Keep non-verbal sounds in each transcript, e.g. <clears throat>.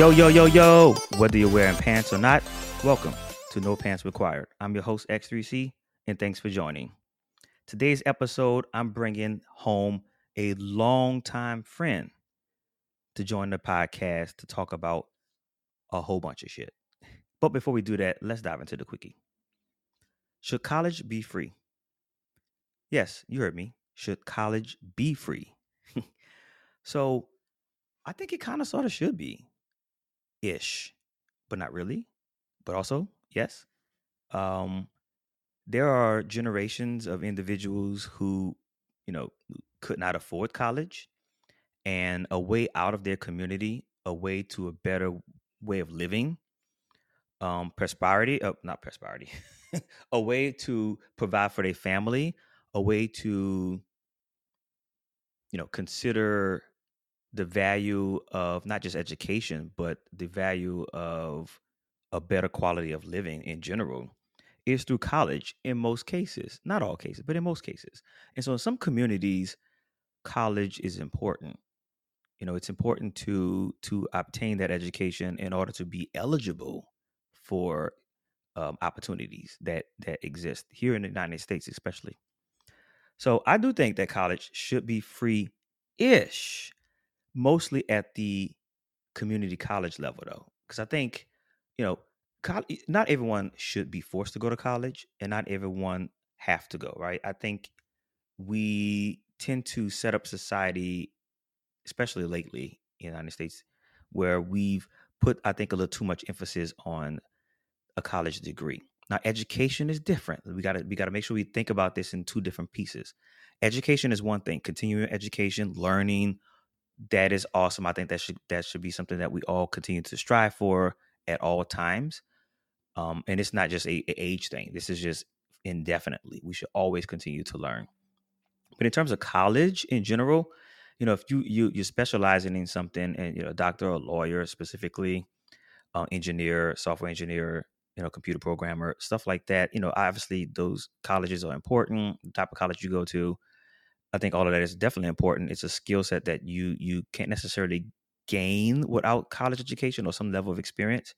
Yo, yo, yo, yo. Whether you're wearing pants or not, welcome to No Pants Required. I'm your host, X3C, and thanks for joining. Today's episode, I'm bringing home a longtime friend to join the podcast to talk about a whole bunch of shit. But before we do that, let's dive into the quickie. Should college be free? Yes, you heard me. Should college be free? <laughs> so I think it kind of sort of should be ish, but not really. But also, yes. Um, there are generations of individuals who, you know, could not afford college and a way out of their community, a way to a better way of living, um, prosperity, uh, not prosperity, <laughs> a way to provide for their family, a way to, you know, consider the value of not just education, but the value of a better quality of living in general is through college in most cases. Not all cases, but in most cases. And so in some communities, college is important. You know, it's important to to obtain that education in order to be eligible for um, opportunities that that exist here in the United States, especially. So I do think that college should be free ish mostly at the community college level though because i think you know not everyone should be forced to go to college and not everyone have to go right? I think we tend to set up society especially lately in the united states where we've put i think a little too much emphasis on a college degree. Now education is different. We got to we got to make sure we think about this in two different pieces. Education is one thing continuing education learning that is awesome. I think that should that should be something that we all continue to strive for at all times. Um, and it's not just a, a age thing. This is just indefinitely. We should always continue to learn. But in terms of college in general, you know, if you you you're specializing in something, and you know, a doctor or lawyer specifically, uh, engineer, software engineer, you know, computer programmer, stuff like that. You know, obviously those colleges are important. The type of college you go to, I think all of that is definitely important. It's a skill set that you you can't necessarily gain without college education or some level of experience.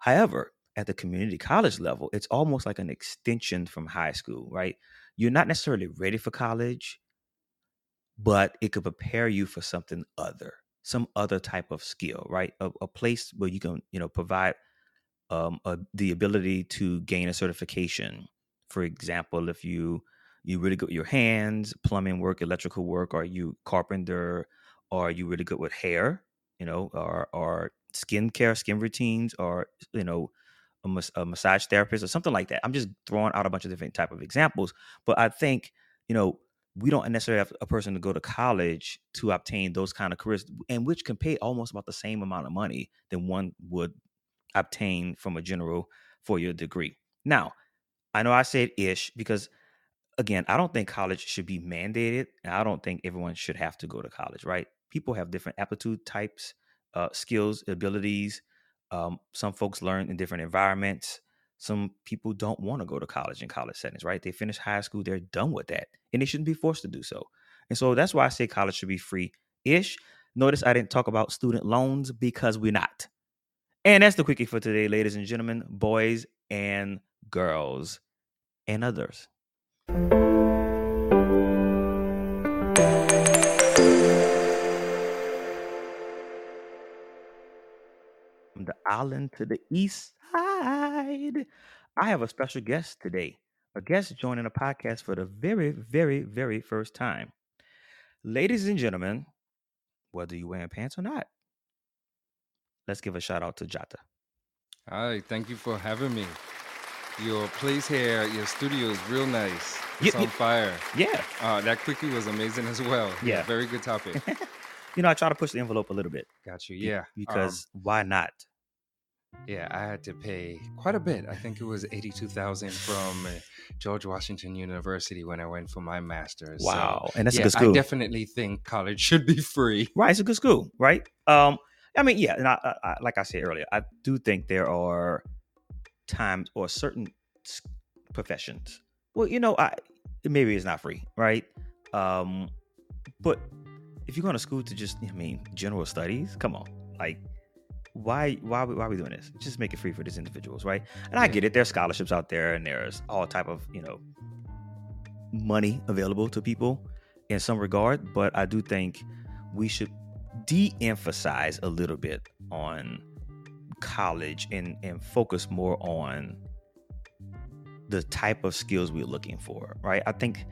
However, at the community college level, it's almost like an extension from high school, right? You're not necessarily ready for college, but it could prepare you for something other, some other type of skill, right? A, a place where you can, you know, provide um, a, the ability to gain a certification. For example, if you you really good with your hands, plumbing work, electrical work? Are you carpenter? Are you really good with hair? You know, or or skin care, skin routines, or you know, a, mas- a massage therapist or something like that. I'm just throwing out a bunch of different type of examples, but I think you know we don't necessarily have a person to go to college to obtain those kind of careers, and which can pay almost about the same amount of money than one would obtain from a general four year degree. Now, I know I said ish because again, I don't think college should be mandated. And I don't think everyone should have to go to college, right? People have different aptitude types, uh, skills, abilities. Um, some folks learn in different environments. Some people don't want to go to college in college settings, right? They finish high school, they're done with that, and they shouldn't be forced to do so. And so that's why I say college should be free ish. Notice I didn't talk about student loans because we're not. And that's the quickie for today, ladies and gentlemen, boys and girls, and others. From the island to the east side, I have a special guest today. A guest joining the podcast for the very, very, very first time. Ladies and gentlemen, whether you're wearing pants or not, let's give a shout out to Jada. Hi, thank you for having me. Your place here, your studio is real nice. It's on fire. yeah, Uh, that quickie was amazing as well. Yeah, very good topic. <laughs> you know, I try to push the envelope a little bit Got you. Yeah. Um, because why not? yeah, I had to pay quite a bit. I think it was eighty-two thousand from uh, George Washington University when I went for my master's. So Wow, and that's a yeah, good I definitely think college <laughs> should be free. Right, it's a good school, right? Um, I mean, yeah, and I, I, I, like I said earlier, I do think there are times or certain professions. Well, you know, I maybe it's not free, right? Um, but if you're going to school to just, I mean, general studies, come on, like why why why are we doing this? Just make it free for these individuals, right? And I get it. There's scholarships out there, and there's all type of you know money available to people in some regard. But I do think we should de-emphasize a little bit on college and and focus more on the type of skills we're looking for, right? I think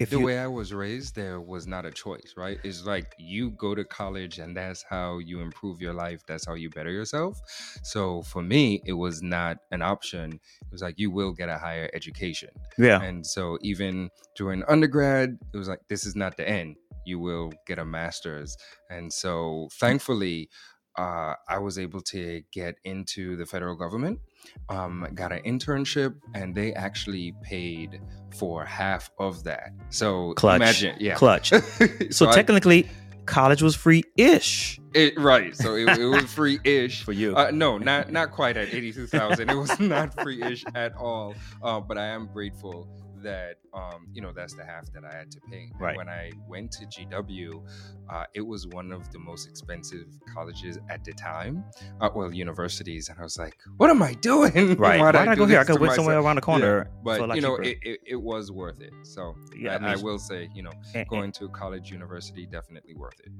if the you way I was raised, there was not a choice, right? It's like you go to college and that's how you improve your life. That's how you better yourself. So for me, it was not an option. It was like you will get a higher education. yeah And so even during undergrad, it was like this is not the end. You will get a master's. And so thankfully, uh, I was able to get into the federal government, um, got an internship, and they actually paid for half of that. So Clutch. imagine, yeah. clutch. <laughs> So, I- technically, college was free-ish it, right. So it, it was free-ish. <laughs> for you. Uh, no, not not quite at eighty-two thousand. It was not free-ish at all. Uh, but I am grateful that um, you know that's the half that I had to pay. Right. When I went to GW, uh, it was one of the most expensive colleges at the time. Uh, well, universities, and I was like, "What am I doing? <laughs> right. Why Why'd did I go here? I could to went somewhere around the corner. But for you know, it, it, it was worth it. So Yeah, I, I I will say, you know, And- and- going to a college, university, definitely worth it.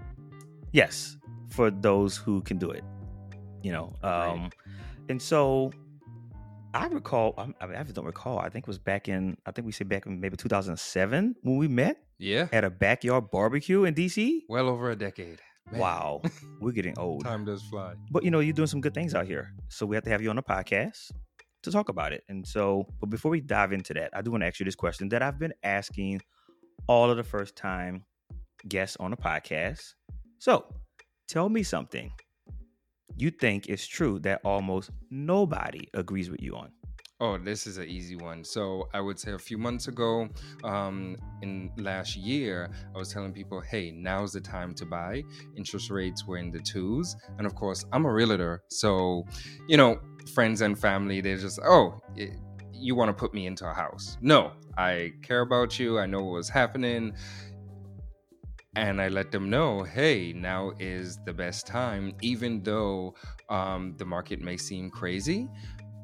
yes, for those who can do it. You know, um, and so I recall. I'm- I, mean, I don't recall. I think it was back in. I think we said back in maybe 2007 when we met Yeah, at a backyard barbecue in DC. well over a decade. Man, Wow, <laughs> we're getting old. time does fly. But you know, you're doing some good things out here. So we have to have you on the podcast to talk about it. And so, but before we dive into that, I do want to ask you this question that I've been asking all of the first time guests on the podcast. So tell me something you think is true that almost nobody agrees with you on. Oh, this is an easy one. So I would say a few months ago, um, in last year, I was telling people, "Hey, now's the time to buy." Interest rates were in the twos, and of course, I'm a realtor, so you know, friends and family, they're just, "Oh, y- you want to put me into a house?" No, I care about you. I know what's happening. And I let them know, hey, now is the best time, even though um, the market may seem crazy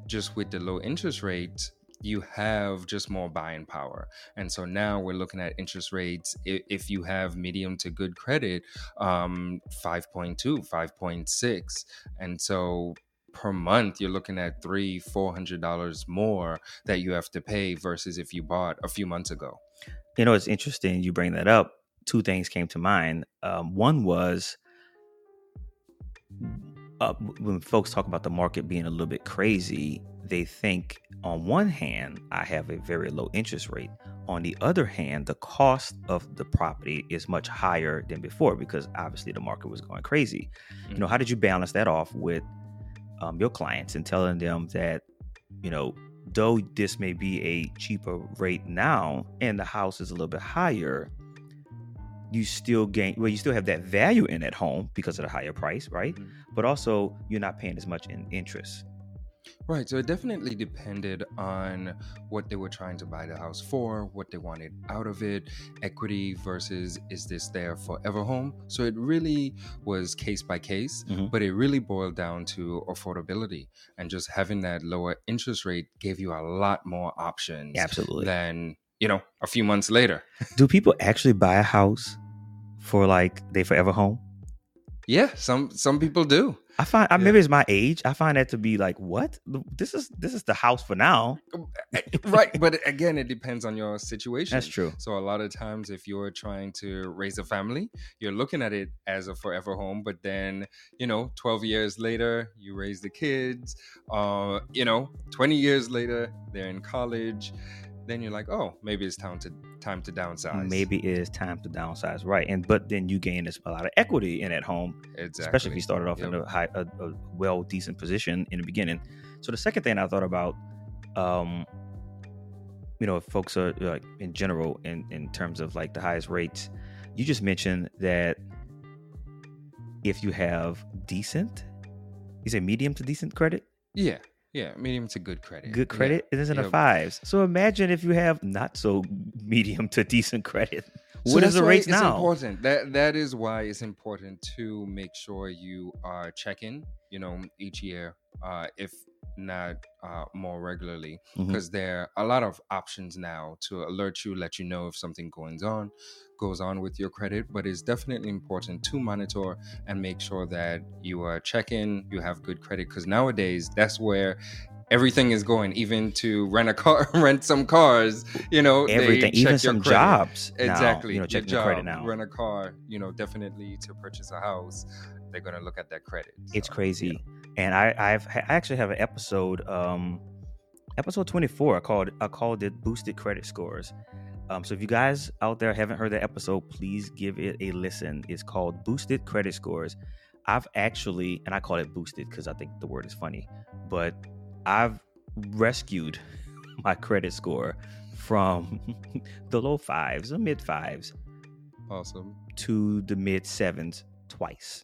just with the low interest rates, you have just more buying power. And so now we're looking at interest rates. If you have medium to good credit, um, 5.2, 5.6. And so per month, you're looking at three, four hundred dollars more that you have to pay versus if you bought a few months ago. You know, it's interesting you bring that up. Two things came to mind. Um, one was uh, when folks talk about the market being a little bit crazy, they think on one hand, I have a very low interest rate. On the other hand, the cost of the property is much higher than before because obviously the market was going crazy. You know, how did you balance that off with um, your clients and telling them that, you know, though this may be a cheaper rate now and the house is a little bit higher, you still gain, well, you still have that value in at home because of the higher price, right? Mhm. But also, you're not paying as much in interest. Right. So it definitely depended on what they were trying to buy the house for, what they wanted out of it, equity versus is this their forever home? So it really was case by case, Mhm. but it really boiled down to affordability and just having that lower interest rate gave you a lot more options Absolutely. than, you know, a few months later. Do people actually buy a house for like they forever home? Yeah, some some people do. I find I Yeah. maybe it's my age. I find that to be like, what? This is this is the house for now. Um, eh, eh, right, but again, it depends on your situation. That's true. So a lot of times, if you're trying to raise a family, you're looking at it as a forever home. But then, you know, 12 years later, you raise the kids. Uh, you know, 20 years later, they're in college. Then you're like, oh, maybe it's time to time to downsize. Maybe it is time to downsize, right? And but then you gain this, a lot of equity in at home, exactly. especially if you started off in a high, a, a well decent position in the beginning. So the second thing I thought about, um, you know, if folks are like in general in in terms of like the highest rates, you just mentioned that if you have decent, you say medium to decent credit, Yeah, yeah, medium to good credit. good Yeah. credit, it is in the fives. So imagine if you have not so medium to decent credit. So what is the rates it's now? important. That that is why it's important to make sure you are checking. You know, each year, uh, if not uh, more regularly, because there are a lot of options now to alert you, let you know if something goes on, goes on with your credit. But it's definitely important to monitor and make sure that you are checking, you have good credit, because nowadays that's where everything is going. Even to rent a car, <laughs> rent some cars, you know, they Everything, check even your some credit. jobs. now, Exactly. you know, Your checking your credit now. Rent a car, you know, definitely to purchase a house, they're gonna look at that credit. It's So, crazy. And I, I've I actually have an episode, um, episode 24. I called I called it boosted credit scores. Um, so if you guys out there haven't heard that episode, please give it a listen. It's called Boosted Credit Scores. I've actually, and I call it boosted because I think the word is funny, but I've rescued <laughs> my credit score from <laughs> the low fives, the mid fives, Awesome. to the mid sevens twice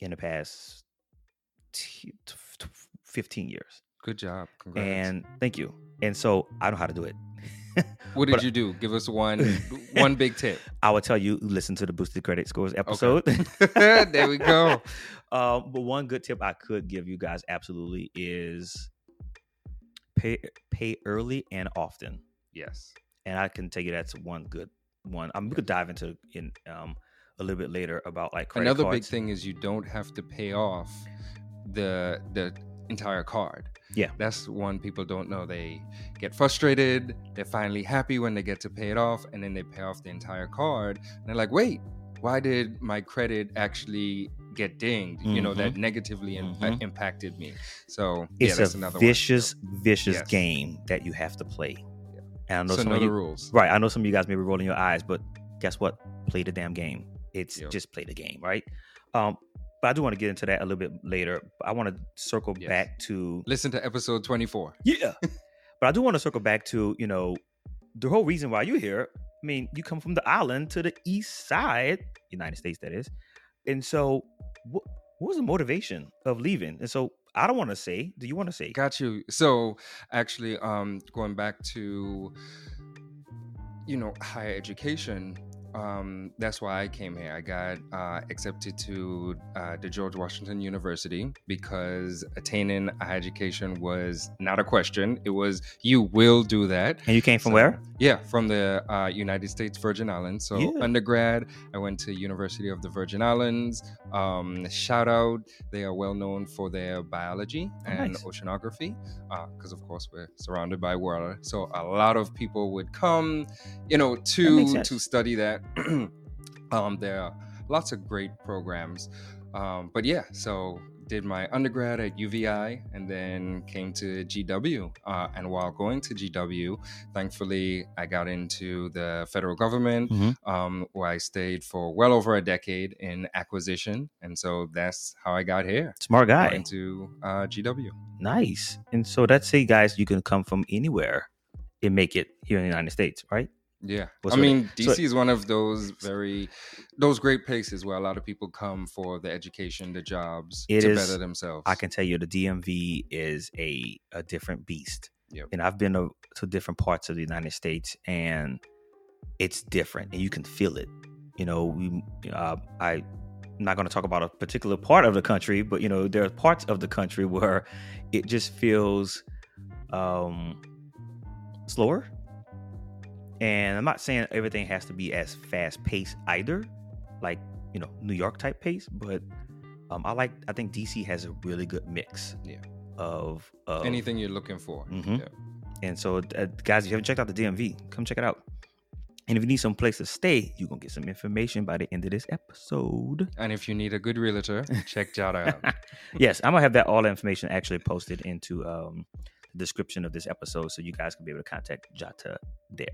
in the past t- t- t- 15 years. Good job. Congrats. And thank you. And so I know how to do it. <laughs> what did but- you do? Give us one <laughs> one big tip. I will tell you, listen to the Boosted Credit Scores episode. <laughs> there we go. Um, but one good tip I could give you guys absolutely is pay pay early and often. Yes. And I can tell you that's one good one. I mean, we could dive into in um a little bit later about like credit Another big thing is you don't have to pay off the the entire card. Yeah. That's one people don't know. They get frustrated, they're finally happy when they get to pay it off, and then they pay off the entire card. And they're like, wait, why did my credit actually get dinged? You know, that negatively im- uh, Mhm. impacted me. So It's yeah, that's a another vicious, vicious Yes. game that you have to play. Yeah. And I know So some know of the you, rules. right? I know some of you guys may be rolling your eyes, but guess what? Play the damn game. It's Yep. just play the game, right? Um, but I do want to get into that a little bit later. I want to circle Yes. back to Listen to episode 24. yeah. <laughs> but I do want to circle back to you know the whole reason why you're here. I mean, you come from the island to the east side, United States, that is. And so, what, what was the motivation of leaving? And so, I don't want to say. Do you want to say? Got you. So actually, um, going back to you know higher education, um, that's why I came here. I got uh, accepted to uh, the George Washington University because attaining a higher education was not a question. It was you will do that. And you came from So- where? Yeah, from the uh, United States Virgin Islands. So Yeah. undergrad, I went to University of the Virgin Islands. Um, shout out, they are well known for their biology Oh, and nice. oceanography, because of course we're surrounded by water. So a lot of people would come, you know, to to study that. <clears throat> um, there are lots of great programs, um, but yeah, so did my undergrad at UVI and then came to GW. Uh, and while going to GW, thankfully I got into the federal government, Mhm. um, where I stayed for well over a decade in acquisition, and so that's how I got here. Smart got guy. into uh, GW. Nice. And so that's say, guys, you can come from anywhere and make it here in the United States, right? Yeah, I mean, so- DC is one of those very, those great places where a lot of people come for the education, the jobs, It to is- better themselves. I can tell you the DMV is a, a different beast. Yep. And I've been to, to different parts of the United States and it's different and you can feel it. You know, we, uh, I, I'm not going to talk about a particular part of the country, but you know, there are parts of the country <laughs> where it just feels um, slower. And I'm not saying everything has to be as fast paced either, like you know New York type pace, but um, I like. I think DC has a really good mix. Yeah. Of, of Anything you're looking for. Mhm. Yeah. and so, uh, guys, if you haven't checked out the DMV, come check it out. And if you need some place to stay, you're gonna get some information by the end of this episode. And if you need a good realtor, check Jada out. <laughs> yes, I'm gonna have that all information actually posted into um, the description of this episode, so you guys can be able to contact Jada there.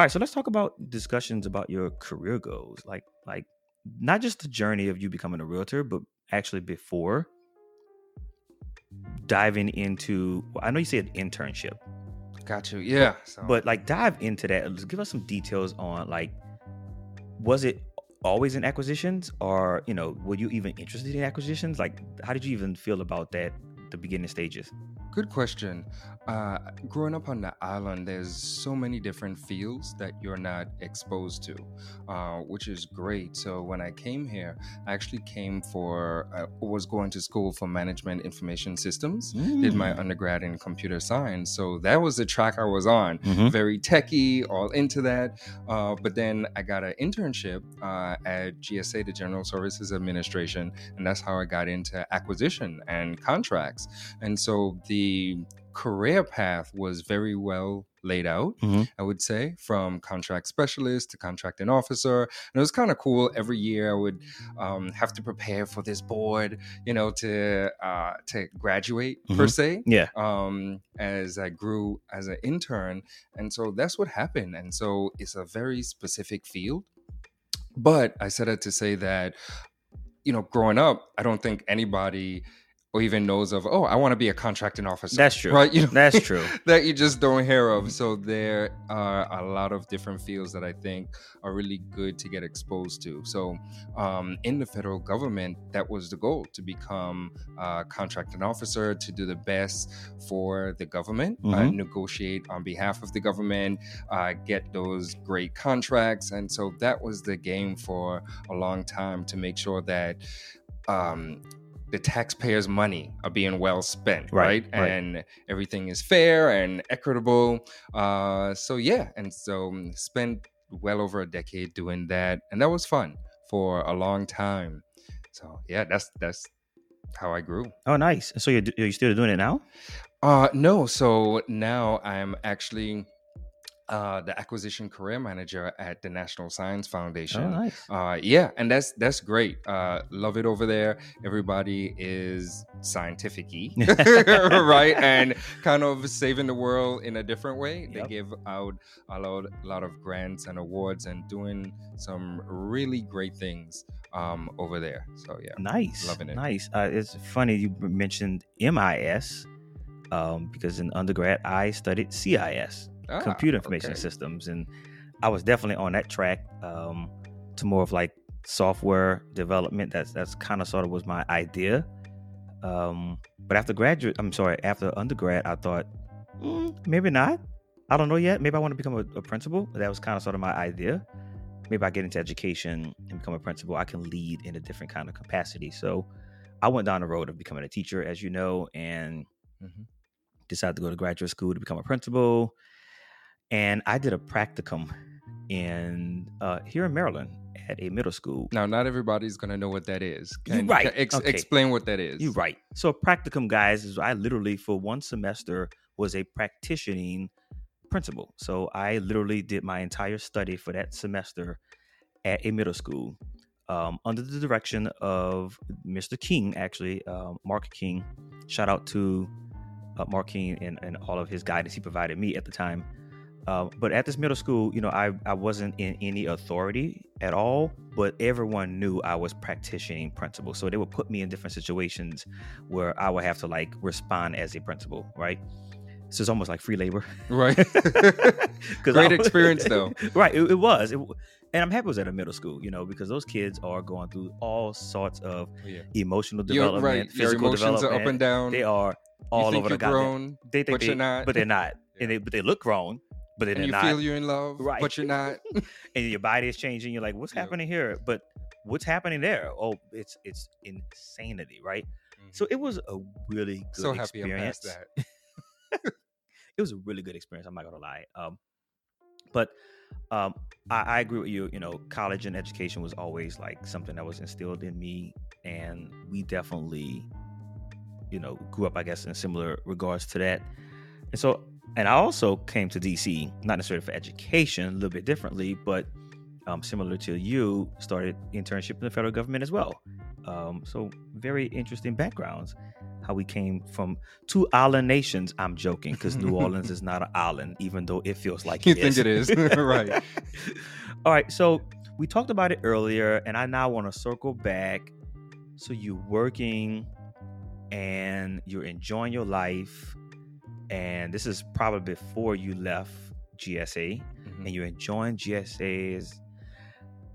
All right, so let's talk about discussions about your career goals, like like not just the journey of you becoming a realtor, but actually before diving into. Well, I know you said internship, Got you. Yeah. So, but like dive into that. Just give us some details on like, was it always in acquisitions, or you know, were you even interested in acquisitions? Like, how did you even feel about that? The beginning stages. Good question. Uh, growing up on the island, there's so many different fields that you're not exposed to, uh, which is great. So when I came here, I actually came for, I was going to school for management information systems, did my Mm. undergrad in computer science. So that was the track I was on. Mhm. Very techy, all into that. Uh, but then I got an internship uh, at GSA, the General Services Administration, and that's how I got into acquisition and contracts. And so the career path was very well laid out, Mhm. I would say, from contract specialist to contracting officer. And it was kind of cool. Every year I would um, have to prepare for this board, you know, to uh, to graduate per Mhm. se Yeah. um, as I grew as an intern. And so that's what happened. And so it's a very specific field. But I said it to say that, you know, growing up, I don't think anybody or even knows of, oh, I want to be a contracting officer. That's true. Right. You know, That's true. <laughs> that you just don't hear of. So there are a lot of different fields that I think are really good to get exposed to. So um, in the federal government, that was the goal to become a contracting officer, to do the best for the government, uh, Mhm. negotiate on behalf of the government, uh, get those great contracts. And so that was the game for a long time to make sure that. Um, the taxpayers' money are being well spent, Right, right? right. And everything is fair and equitable. Uh, so yeah, and so um, spent well over a decade doing that, and that was fun for a long time. So yeah, that's that's how I grew. Oh, nice. So you're, you still doing it now? Uh, no, so now I'm actually uh, the acquisition career manager at the National Science Foundation. Oh, nice. Uh, yeah, and that's that's great. Uh, love it over there. Everybody is scientific-y, <laughs> right? <laughs> And kind of saving the world in a different way. They give out a lot, a lot of grants and awards and doing some really great things um, over there. So yeah, Nice. Loving it. Nice. Uh, it's funny you mentioned MIS um, because in undergrad I studied CIS, Ah, Computer Information okay. Systems, and I was definitely on that track um, to more of like software development. That's that's kind of sort of was my idea. Um, but after graduate, I'm sorry, after undergrad, I thought "Mm, maybe not. I don't know yet. Maybe I want to become a, a principal. That was kind of sort of my idea. Maybe I get into education and become a principal. I can lead in a different kind of capacity. So I went down the road of becoming a teacher, as you know, and Mhm. decided to go to graduate school to become a principal. And I did a practicum in uh, here in Maryland at a middle school. Now, not everybody's gonna know what that is. You're right. can ex- Okay. Explain what that is. You're right. So practicum, guys, is I literally for one semester was a practicing principal. So I literally did my entire study for that semester at a middle school um, under the direction of Mr. King, actually, um, Mark King. Shout out to uh, Mark King and, and all of his guidance he provided me at the time. Uh, but at this middle school, you know, I, I wasn't in any authority at all, but everyone knew I was practicing principal. So they would put me in different situations where I would have to like respond as a principal, right? So it's almost like free labor. Right. <laughs> Great I- experience, though. <laughs> right. It, it was. It, and I'm happy it was at a middle school, you know, because those kids are going through all sorts of Yeah. emotional You're development, right. Your physical emotions are development. up and down. They are all over you're the grown, They think but they, you're not. but they're not, Yeah. and they but they look grown, but and you not. feel you're in love, Right. but you're not. <laughs> and your body is changing. You're like, what's Yeah. happening here? But what's happening there? Oh, it's it's insanity, right? So it was a really good Mm-hmm. so happy experience. that. <laughs> it was a really good experience. I'm not gonna lie. Um, but um, I, I agree with you. You know, college and education was always like something that was instilled in me, and we definitely, you know, grew up, I guess, in similar regards to that. And so, and I also came to DC, not necessarily for education, a little bit differently, but um, similar to you, started internship in the federal government as well. Um, so very interesting backgrounds. How we came from two island nations. I'm joking because New Orleans is not an island, even though it feels like You it think is. it is. <laughs> <laughs> Right. All right. So we talked about it earlier, and I now want to circle back. So you're working and you're enjoying your life, and this is probably before you left GSA, Mhm. and you're enjoying GSA's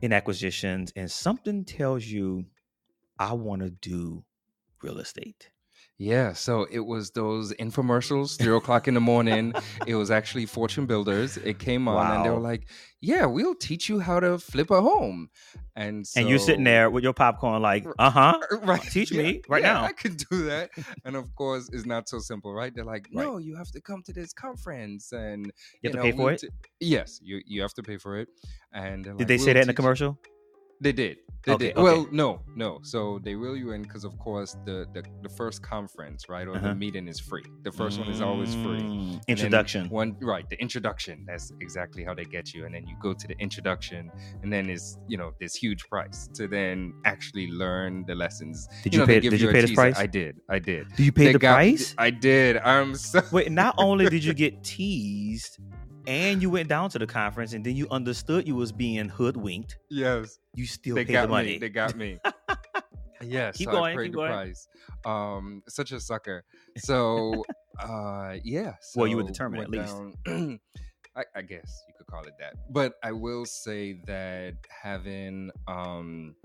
in acquisitions, and something tells you, I want to do real estate. Yeah, so it was those infomercials, three o'clock in the morning. it was actually Fortune Builders. It came on, and they were like, "Yeah, we'll teach you how to flip a home." And so, and you're sitting there with your popcorn, like, uh huh. <laughs> right? Teach yeah, me right yeah, now. I can do that. and of course, it's not so simple, right? They're like, Right. "No, you have to come to this conference, and You have to know, pay for we'll it. t- yes, you you have to pay for it. And Did like, they say "We'll that in the commercial? you." They did. They Okay, did. okay. Well, no, no. So they reel you in because, of course, the, the the first conference, right, or Uh-huh. the meeting is free. The first one is always free. Mm, Introduction. One right, the introduction. That's exactly how they get you, and then you go to the introduction, and then it's you know this huge price to then actually learn the lessons. Did you you know, pay? Did you a pay this teaser. price? I did. I did. Do you pay They the got- price? I did. I'm so. Wait, not only did you <laughs> get teased, and you went down to the conference, and then you understood you was being hoodwinked. Yes. You still they paid got the money. me. They got me. <laughs> yes, Keep so going, I paid the going. price. Um, such a sucker. So, <laughs> uh, yeah. Well, you were so determined, at least. down- <clears throat> I, I guess you could call it that. But I will say that having um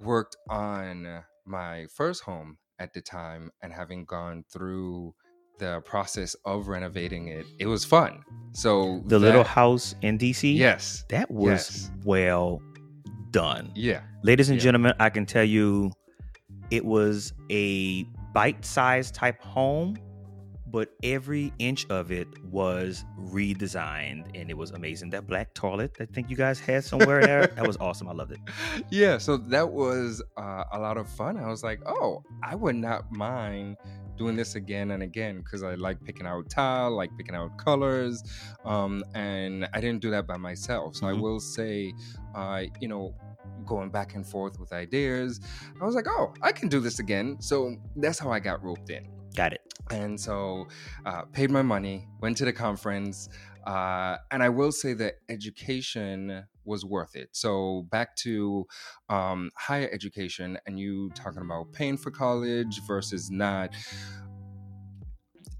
worked on my first home at the time and having gone through the process of renovating it, it was fun. So the little house in DC. yes, that was yes. well done. yeah, Ladies and Yeah. gentlemen, I can tell you it was a bite-sized type home, but every inch of it was redesigned and it was amazing. That black toilet I think you guys had somewhere there, that was <laughs> awesome. I loved it. yeah so that was uh, a lot of fun i was like oh i would not mind doing this again and again because i like picking out tile like picking out colors um, and i didn't do that by myself so i Mhm. will say uh, you know going back and forth with ideas i was like oh i can do this again so that's how i got roped in Got it. and so uh, paid my money went to the conference uh, and i will say that education was worth it so back to um, higher education and you talking about paying for college versus not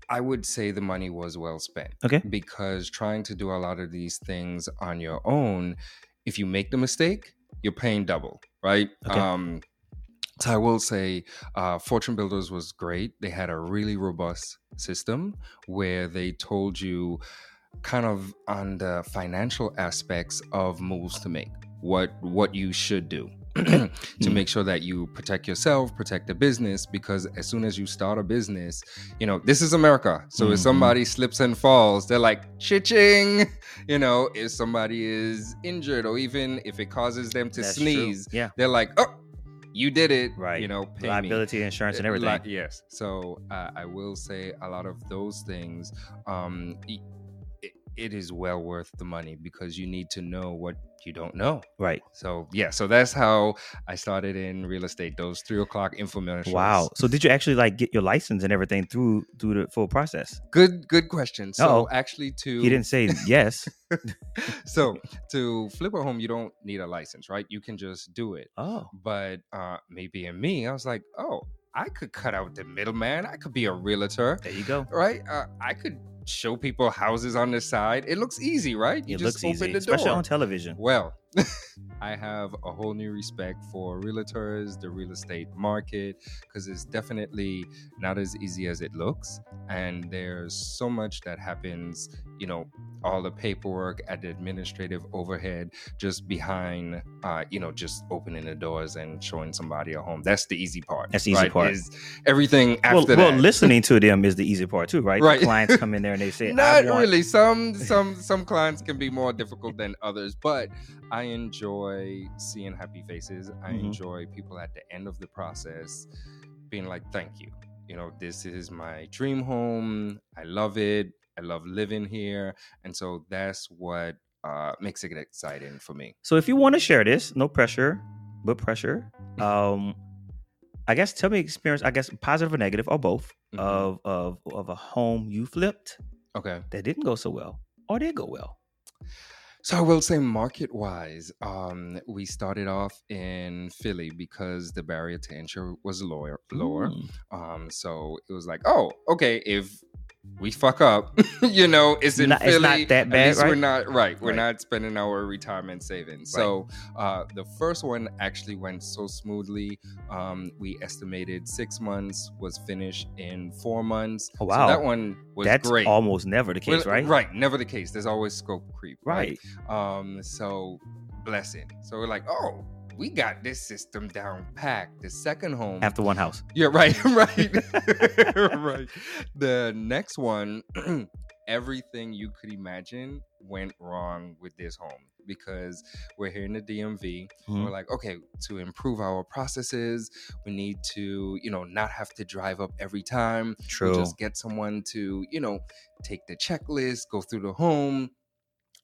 i would say the money was well spent Okay. because trying to do a lot of these things on your own if you make the mistake you're paying double right Okay. um, so I will say, uh, Fortune Builders was great. They had a really robust system where they told you kind of on the financial aspects of moves to make, what what you should do <clears throat> to Mm. make sure that you protect yourself, protect the business. Because as soon as you start a business, you know this is America. So Mhm. if somebody slips and falls, they're like ching. <laughs> You know, if somebody is injured or even if it causes them to That's true. sneeze, Yeah. they're like, oh, you did it. Right. You know, pay me. Liability insurance and everything. li- yes. So uh, I will say a lot of those things. Um, it, is well worth the money because you need to know what you don't know. right. So yeah. So that's how I started in real estate. Those three o'clock infomercials. Wow. So did you actually like get your license and everything through through the full process? Good. Good question. So Uh-oh. actually, to He didn't say yes. <laughs> so to flip a home, you don't need a license, right? You can just do it. Oh. But uh, maybe in me, I was like, oh, I could cut out the middleman. I could be a realtor. There you go. right? Uh, I could show people houses on the side. It looks easy, right? You It just looks open easy, the especially door. on television. well, I have a whole new respect for realtors, the real estate market, because it's definitely not as easy as it looks. And there's so much that happens, you know, all the paperwork at the administrative overhead just behind, uh, you know, just opening the doors and showing somebody a home. That's the easy part. That's the easy right? part. Is everything after Well, that. well, listening to them is the easy part too, right? The Right. clients come in there and they <laughs> say, not want, really some some some clients can be more difficult than others but i enjoy seeing happy faces i Mhm. enjoy people at the end of the process being like thank you you know this is my dream home i love it i love living here and so that's what uh, makes it exciting for me So if you want to share this, no pressure, but pressure. Um, I guess tell me experience. I guess positive or negative or both Mhm. of of of a home you flipped okay that didn't go so well or did go well. So I will say market wise, um, we started off in Philly because the barrier to entry was lower lower. Mm. Um, so it was like, oh, okay, if we fuck up, <laughs> you know, it's in Not- it's not that At bad, least We're not right. We're Right. not spending our retirement savings. Right. So uh, the first one actually went so smoothly. Um, we estimated six months was finished in four months. Oh, So wow. that one was That's great. almost never the case, Well, right? Right. Never the case. There's always scope creep. Right. Um, so blessing. So we're like, oh, we got this system down packed. The second home. After one house. <laughs> yeah, right, <laughs> right. <laughs> right. The next one, <clears throat> everything you could imagine went wrong with this home because we're here in the DMV. Mhm. We're like, okay, to improve our processes, we need to, you know, not have to drive up every time. True. We just get someone to, you know, take the checklist, go through the home,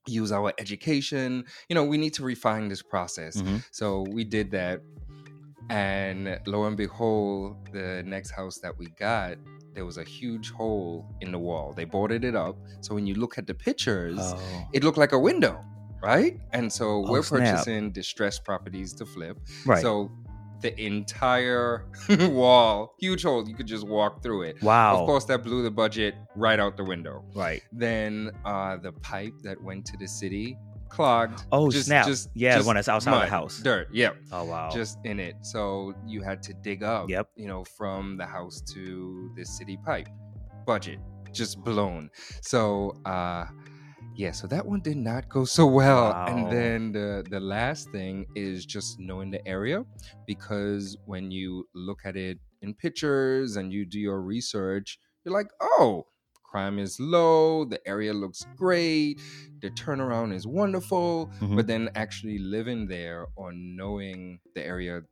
use our education. You know, we need to refine this process. Mhm. So we did that. And lo and behold, the next house that we got, there was a huge hole in the wall. They boarded it up. So when you look at the pictures, Oh, it looked like a window, right? And so Oh, we're snap. purchasing distressed properties to flip. right. So the entire <laughs> wall, huge hole, you could just walk through it. wow. Of course, that blew the budget right out the window. Right. Then uh, the pipe that went to the city clogged. Oh, just, snap. Just, yeah, just the one that's outside mud, the house. Dirt. Yep. Oh, wow. Just in it. So you had to dig up. Yep. You know, from the house to the city pipe. Budget just blown. So uh yeah, so that one did not go so well. Wow. And then the the last thing is just knowing the area because when you look at it in pictures and you do your research, you're like, "Oh, crime is low, the area looks great, the turnaround is wonderful." Mhm. But then actually living there or knowing the area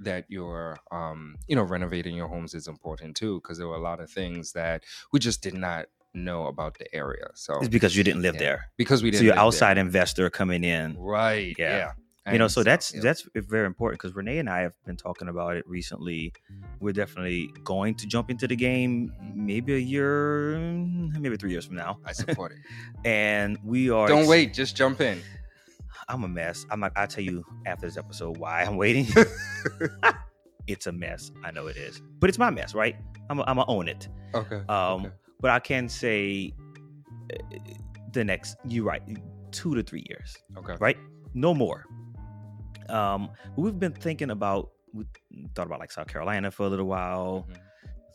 that you're um you know renovating your homes is important too because there were a lot of things that we just did not know about the area so it's because you didn't live yeah. there. because we didn't So you're live there. outside investor coming in. right Yeah. yeah, you know And so that's yeah. that's very important because renee and i have been talking about it recently we're definitely going to jump into the game maybe a year maybe three years from now i support it <laughs> and we are don't ex- wait just jump in i'm a mess i'm not i'll tell you after this episode why i'm waiting <laughs> <laughs> it's a mess i know it is but it's my mess right i'm gonna own it okay um okay. But i can say uh, the next you're right two to three years okay right? No more. Um, we've been thinking about we thought about like South Carolina for a little while, Mhm.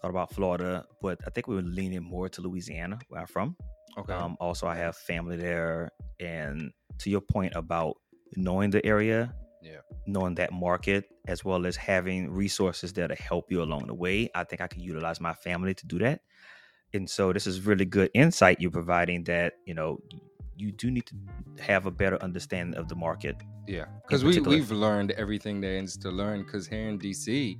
thought about Florida, but I think we were leaning more to Louisiana, where I'm from. okay Um, also, I have family there, and to your point about knowing the area, Yeah. knowing that market, as well as having resources there to help you along the way, I think I can utilize my family to do that. And so, this is really good insight you're providing that you know you do need to have a better understanding of the market Yeah, because we, we've learned everything there is to learn. Because here in DC,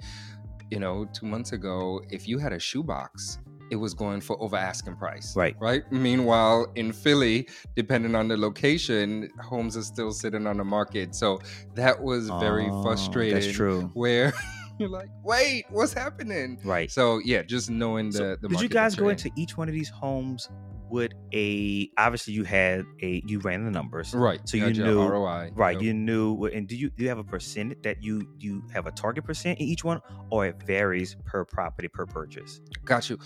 you know, two months ago, if you had a shoebox, it was going for over asking price. Right. Right. Meanwhile, in Philly, depending on the location, homes are still sitting on the market. So that was very Oh, frustrating. That's true. Where <laughs> <laughs> you're like, wait, what's happening? Right. So yeah, just knowing the So the. did you guys go into each one of these homes with a? Obviously, you had a. You ran the numbers, right? so you knew- ROI. right? Yep. You knew. And do you do you have a percent that you you have a target percent in each one, or it varies per property per purchase? Got you.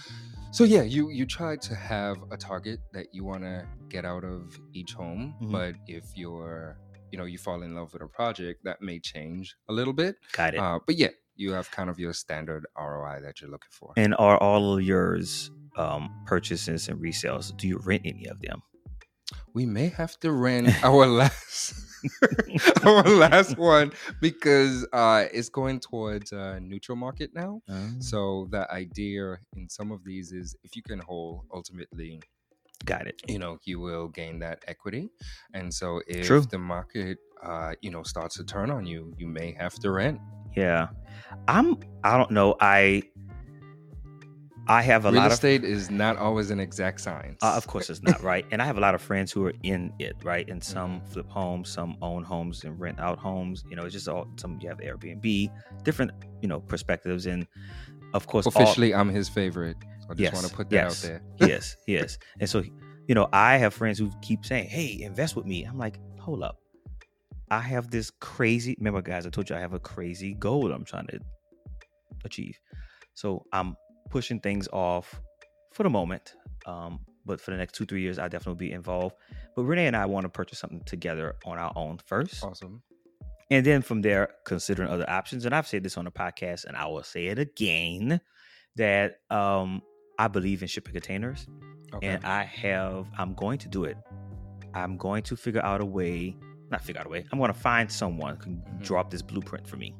So yeah, you you try to have a target that you want to get out of each home, Mhm. but if you're you know you fall in love with a project, that may change a little bit. Got it. Uh, but yeah, you have kind of your standard ROI that you're looking for. and are all of yours um, purchases and resales? Do you rent any of them? We may have to rent <laughs> our last <laughs> our last <laughs> one because uh, it's going towards a neutral market now. Oh, So the idea in some of these is if you can hold ultimately got it. you know you will gain that equity and so if True. the market uh you know starts to turn on you you may have to rent Yeah, I'm. I don't know. I I have a real lot of real estate is not always an exact science Uh, of course, it's not right. And I have a lot of friends who are in it, right? And some Mm-hmm. flip homes, some own homes and rent out homes. You know, it's just all some you have Airbnb, different you know perspectives, and of course, all- officially i'm his favorite i just Yes, want to put that yes. out there <laughs> yes, yes. And so, you know, I have friends who keep saying, "Hey, invest with me." I'm like, hold up. I have this crazy. Remember, guys, I told you I have a crazy goal I'm trying to achieve. So I'm pushing things off for the moment Um, but for the next two three years, I'll definitely be involved. But Renee and I want to purchase something together on our own first, Awesome. and then from there, considering other options. And I've said this on the podcast, and I will say it again that um, I believe in shipping containers, Okay. and I have. I'm going to do it. I'm going to figure out a way. Not figure out a way. I'm going to find someone who can Mhm. draw up this blueprint for me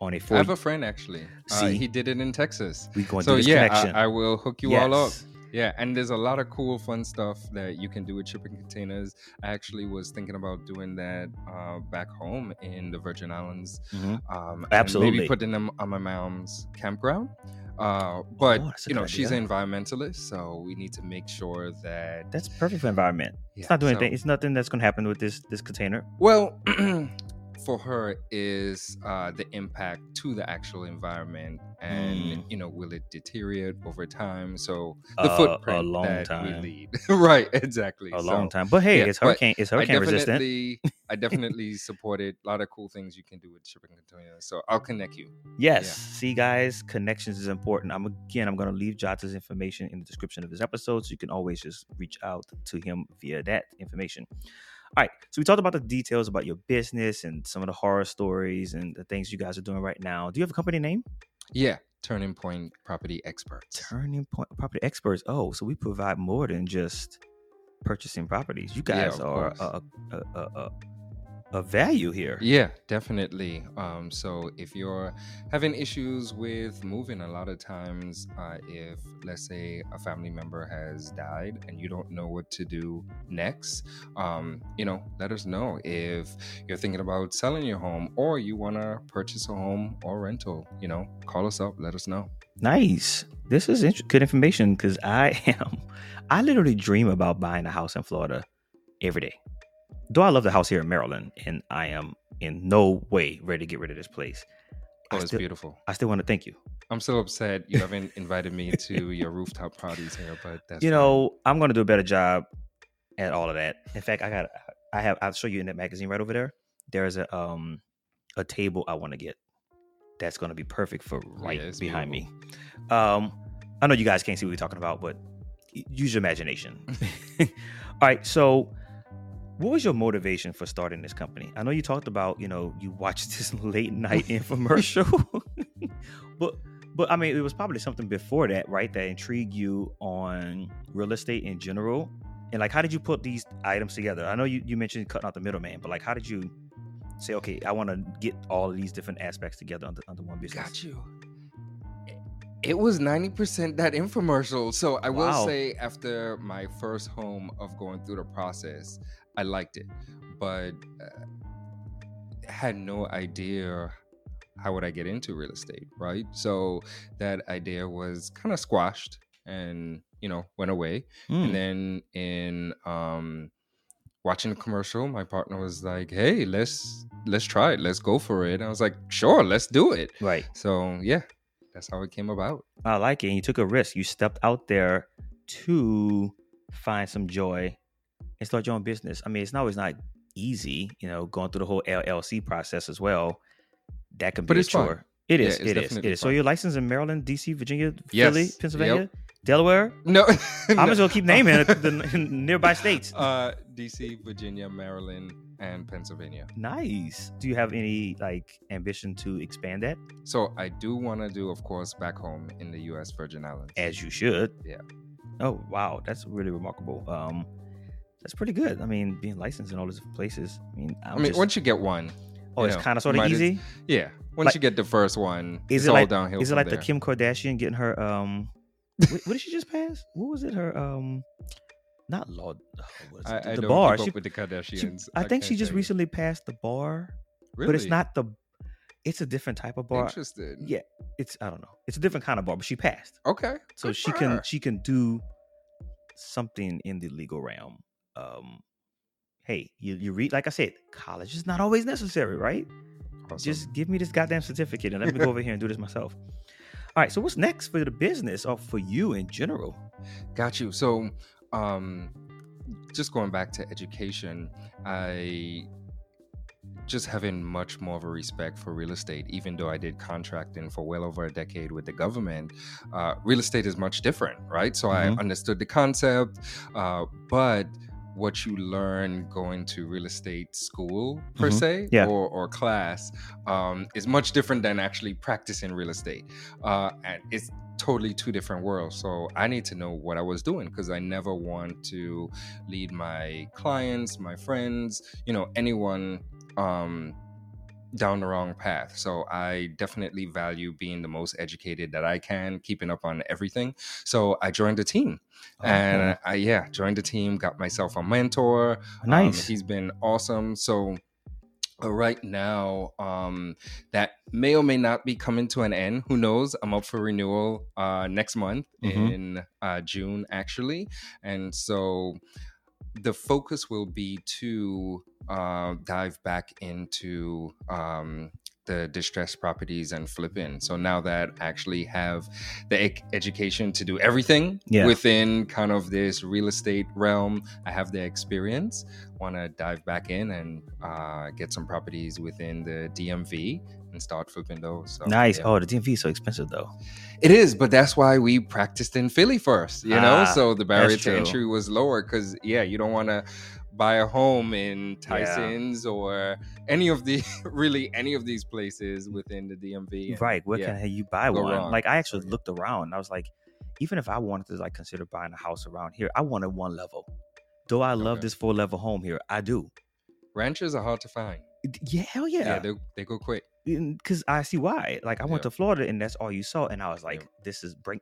on a I four. have a friend actually. Uh, See? he did it in Texas. we going So to this yeah, connection. I, I will hook you all up. Yeah, and there's a lot of cool, fun stuff that you can do with shipping containers. I actually was thinking about doing that uh, back home in the Virgin Islands. Mhm. Um, Absolutely. maybe putting them on my mom's campground. Uh, but Oh, you know, good she's an environmentalist, so we need to make sure that That's perfect for environment. yeah, It's not doing so- anything. It's nothing that's going to happen with this this container. Well, <clears throat> for her is uh, the impact to the actual environment, and Mm. you know, will it deteriorate over time? So Uh, the a footprint long that time. we lead, <laughs> right? Exactly. A So, long time, but hey, yeah, it's hurricane. It's hurricane resistant. <laughs> I <laughs> definitely support it. A lot of cool things you can do with shipping containers. So I'll connect you. Yes. Yeah. See, guys, connections is important. I'm again. I'm going to leave Jada's information in the description of this episode, so you can always just reach out to him via that information. All right. So we talked about the details about your business and some of the horror stories and the things you guys are doing right now. Do you have a company name? Yeah, Turning Point Property Experts. Turning Point Property Experts. Oh, so we provide more than just purchasing properties. You guys of are a, a, a, a, a value here. Yeah, definitely. Um, so if you're having issues with moving, a lot of times, uh, if let's say a family member has died and you don't know what to do next, um, you know, let us know. If you're thinking about selling your home or you want to purchase a home or rental, you know, call us up. Let us know. Nice. This is int- good information because I <laughs> am, I literally dream about buying a house in Florida every day. Though I love the house here in Maryland, and I am in no way ready to get rid of this place. Oh, I it's still, beautiful. I still want to thank you. I'm so upset you haven't invited me to your rooftop parties here, but that's you fine. know, I'm going to do a better job at all of that. In fact, I got, I have, I'll show you in that magazine right over there. There is a, um, a table I want to get that's going to be perfect for right it's behind me. Um, I know you guys can't see what we're talking about, but use your imagination. <laughs> all right, so what was your motivation for starting this company? I know you talked about, you know, you watched <laughs> this late night infomercial, <laughs> but but I mean, it was probably something before that, right? That intrigued you on real estate in general. And like, how did you put these items together? I know you, you mentioned cutting out the middleman, but like, how did you say, okay, I want to get all of these different aspects together under, under one business? Got you. It was 90% that infomercial. So I will say, after my first home of going through the process, I liked it, but uh, had no idea how would I get into real estate, right? So that idea was kind of squashed and, you know, went away. Hmm. And then in um watching the commercial, my partner was like, "Hey, let's let's try it. Let's go for it." I was like, "Sure, let's do it." Right. So yeah, that's how it came about. I like it. And you took a risk. You stepped out there to find some joy and start your own business. I mean, it's not always not easy, you know, going through the whole LLC process as well. That can be But a fun. chore. It Yeah, is. it's it is. It. So fun. you're licensed in Maryland, DC, Virginia, Yes. Philly, Yep. Pennsylvania, Delaware. No, <laughs> I'm just gonna keep naming it, <laughs> the <laughs> nearby states. Uh, DC, Virginia, Maryland, and Pennsylvania. Nice. Do you have any like ambition to expand that? So I do want to do, of course, back home in the U.S. Virgin Islands. As you should. Yeah. Oh wow, that's really remarkable. Um, that's pretty good. I mean, being licensed in all these places. I mean, I'm I mean, just- once you get one, oh, it's kind of sort of easy. yeah. Once Like- you get the first one, Is it's it all like downhill. is it like there. the Kim Kardashian getting her um? what, what did she just pass? What was it? Her um, not law. Oh, it? I, I the don't bar. She, with the she- Kardashians. I think she just recently passed the bar, Really? but it's not the. It's a different type of bar. interested. Yeah, it's I don't know. It's a different kind of bar, but she passed, Okay. so she can her. she can do something in the legal realm. Um, hey, you you read like I said, college is not always necessary, right? Awesome. Just give me this goddamn certificate and let me go over here and do this myself. All right, so what's next for the business or for you in general? Got you. So, um, just going back to education, I just having much more of a respect for real estate. Even though I did contracting for well over a decade with the government, uh, real estate is much different, right? So Mhm. I understood the concept, uh, but what you learn going to real estate school per Mhm. se Yeah. or, or class um, is much different than actually practicing real estate uh, and it's totally two different worlds so i need to know what i was doing because i never want to lead my clients my friends you know anyone um, down the wrong path so i definitely value being the most educated that i can keeping up on everything so i joined the team and. I yeah joined the team, got myself a mentor. Um, nice. he's been awesome. So uh, right now, um, that may or may not be coming to an end. Who knows? I'm up for renewal uh, next month Mhm. in uh, June, actually, and so the focus will be to uh, dive back into um, the distressed properties and flip in. So now that I actually have the ec- education to do everything Yeah. within kind of this real estate realm, I have the experience. Want to dive back in and uh, get some properties within the DMV and start flipping those. So, nice. yeah. Oh, the DMV is so expensive though. It is, but that's why we practiced in Philly first, you know? Ah, so the barrier to entry was lower because, yeah, you don't want to buy a home in Tyson's or any of the, <laughs> really any of these places within the DMV. and- Right. Where yeah. can you buy one? wrong. Like I actually looked around. I was like, even if I wanted to like consider buying a house around here, I wanted one level. Though I love Okay. this four level home here, I do. Ranches are hard to find. Yeah, hell Yeah, yeah. they, they go quick. Because I see why. Like I went Yeah. to Florida and that's all you saw, and I was like, Yeah. this is bring,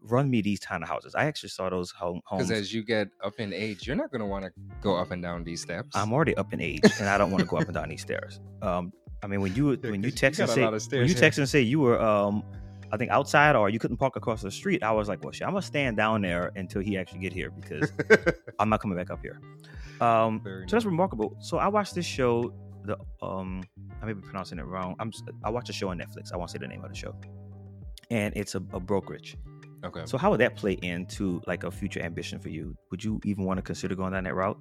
run me these kind of houses. I actually saw those home homes. Because as you get up in age, you're not going to want to go up and down these steps. I'm already up in age, and I don't want to go up and down these stairs. Um, I mean, when you when you <laughs> text and say of when you text and say you were um, I think outside or you couldn't park across the street, I was like, well, shit, I'm gonna stand down there until he actually get here because <laughs> I'm not coming back up here. Um, so that's remarkable. So I watched this show. The um, I may be pronouncing it wrong. I'm I watched a show on Netflix. I won't say the name of the show, and it's a, a brokerage. okay. So how would that play into like a future ambition for you? Would you even want to consider going down that route?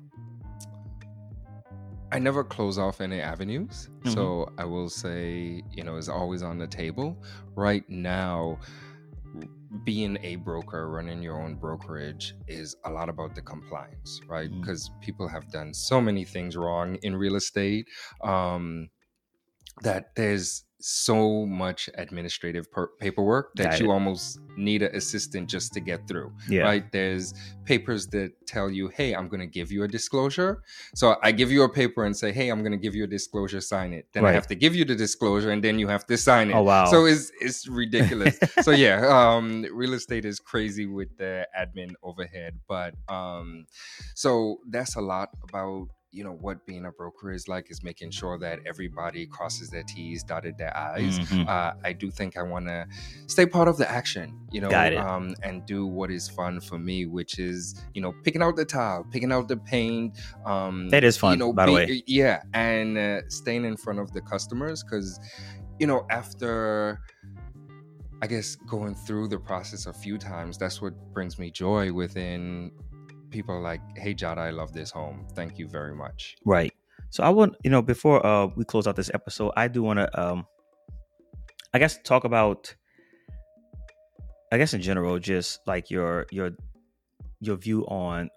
I never close off any avenues. Mhm. So I will say, you know, it's always on the table. Right now, being a broker, running your own brokerage is a lot about the compliance, right? Because people have done so many things wrong in real estate um, that there's so much administrative per- paperwork that Got you it. almost need an assistant just to get through Yeah. right? There's papers that tell you, hey, I'm going to give you a disclosure. So I give you a paper and say, hey, I'm going to give you a disclosure, sign it. Then I have to give you the disclosure and then you have to sign it. Oh wow. So it's it's ridiculous. <laughs> so yeah, um, real estate is crazy with the admin overhead, but um, so that's a lot about you know what being a broker is like is making sure that everybody crosses their T's, dotted their I's Mhm. uh, I do think I want to stay part of the action, you know, um, and do what is fun for me, which is, you know, picking out the tile, picking out the paint. Um, That is fun, you know, by the way. Yeah, and uh, staying in front of the customers because, you know, after. I guess going through the process a few times, that's what brings me joy within people like, hey, Jada, I love this home. Thank you very much. Right. So I want you know before uh we close out this episode, I do want to um I guess talk about I guess in general just like your your your view on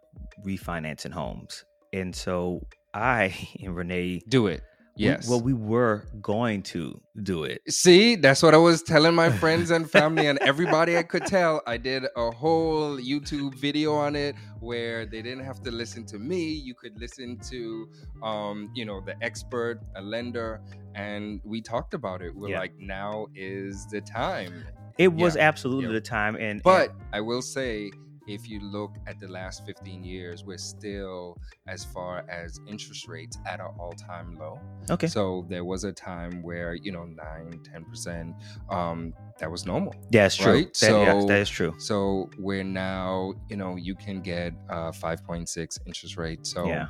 refinancing homes. And so I <laughs> and Renee Do it. We- Yes. well we were going to do it. See, that's what I was telling my friends and family and everybody I could tell. I did a whole YouTube video on it where they didn't have to listen to me. You could listen to, um, you know, the expert, a lender, and we talked about it. We're Yeah. like, now is the time. It was Yeah, absolutely yeah. the time and But I will say, if you look at the last 15 years, we're still, as far as interest rates, at an all time low. okay. So there was a time where, you know, 9, 10%, um, that was normal. Yeah, that's true. right? That, So- that is true. So we're now, you know, you can get a 5.6 interest rate. So Yeah.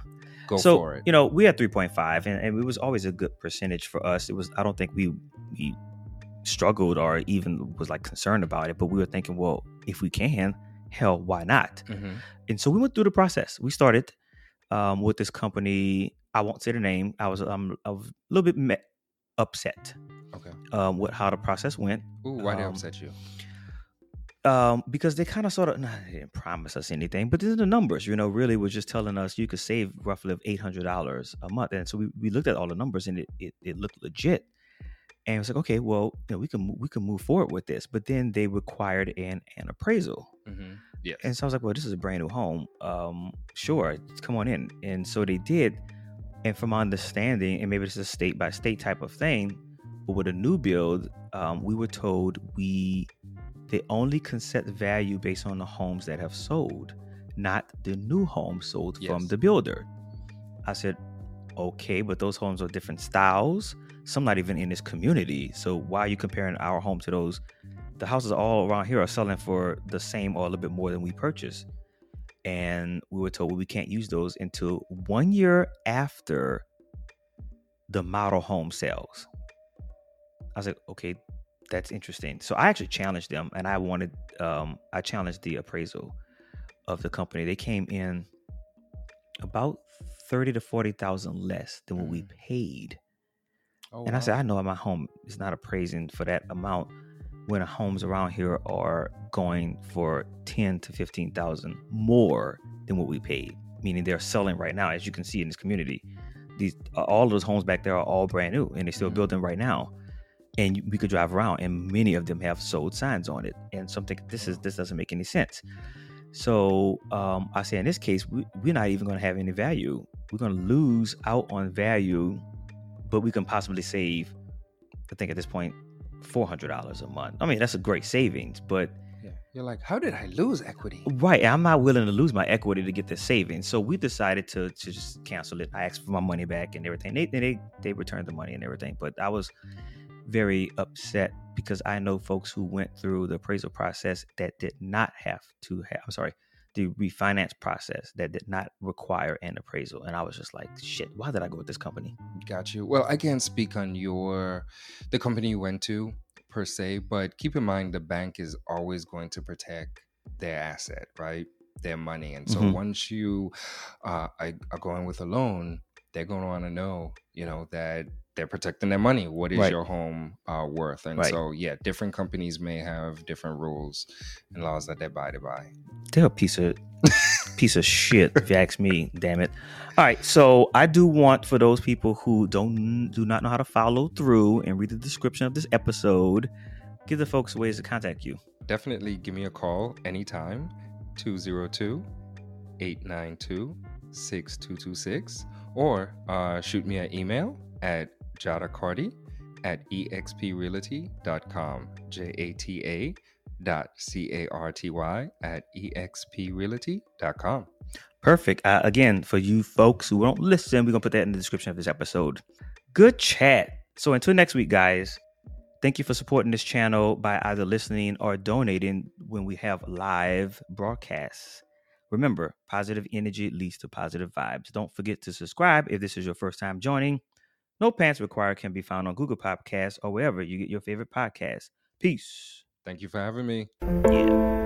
go so for it. you know we had 3.5 and, and it was always a good percentage for us it was i don't think we we struggled or even was like concerned about it but we were thinking well if we can hell why not Mhm. and so we went through the process we started um, with this company. I won't say the name. I was um, I was a little bit me- upset Okay. um, with how the process went. Ooh, why they Um, upset you? um, because they kind of sort of nah, they didn't promise us anything, but these are the numbers. You know, really was just telling us you could save roughly of eight hundred dollars a month, and so we, we looked at all the numbers and it, it, it looked legit. And it was like, okay, well, you know, we can we can move forward with this, but then they required an an appraisal, hmm Yes. and so I was like, well, this is a brand new home. Um, sure, come on in. And so they did. And from my understanding, and maybe this is a state by state type of thing, but with a new build, um, we were told we they only can set value based on the homes that have sold, not the new homes sold from the builder. I said, okay, but those homes are different styles. Some not even in this community. So why are you comparing our home to those? The houses all around here are selling for the same or a little bit more than we purchased. And we were told we can't use those until one year after the model home sells. I was like, okay, that's interesting. So I actually challenged them and I wanted um I challenged the appraisal of the company. They came in about 30 to 40,000 less than what we Mm. paid. Oh, And I wow. said, I know my home is not appraising for that amount when homes around here are going for 10 to 15,000 more than what we paid. Meaning they're selling right now, as you can see in this community. These all those homes back there are all brand new and they're still Mhm. building right now. And we could drive around and many of them have sold signs on it. And something this is this doesn't make any sense. So um, I say in this case, we, we're not even going to have any value. We're going to lose out on value, but we can possibly save, I think at this point, $400 a month. I mean, that's a great savings, but yeah. You're like, how did I lose equity? right, I'm not willing to lose my equity to get the savings. So we decided to, to just cancel it. I asked for my money back and everything. They, they, they returned the money and everything, but I was very upset because I know folks who went through the appraisal process that did not have to have, I'm sorry, the refinance process that did not require an appraisal. And I was just like, shit, why did I go with this company? Got you. Well, I can't speak on your the company you went to per se, but keep in mind the bank is always going to protect their asset, right? Their money. And so Mhm. once you uh, are going with a loan, they're going to want to know, you know, that they're protecting their money. What is Right. your home uh, worth? And Right. so, yeah, different companies may have different rules and laws that they abide by. They're a piece of piece of shit, if you ask me. <laughs> Damn it. All right, so I do want for those people who don't do not know how to follow through and read the description of this episode, give the folks ways to contact you. definitely give me a call anytime 202 892 6226 or uh, shoot me an email at jadacarty at exprealty.com j-a-t-a dot c-a-r-t-y at exprealty.com Perfect. Uh, again, for you folks who don't listen, we're gonna put that in the description of this episode. Good chat. So until next week, guys. Thank you for supporting this channel by either listening or donating when we have live broadcasts. Remember, positive energy leads to positive vibes. Don't forget to subscribe if this is your first time joining. No Pants Required can be found on Google Podcasts or wherever you get your favorite podcasts. Peace. thank you for having me Yeah.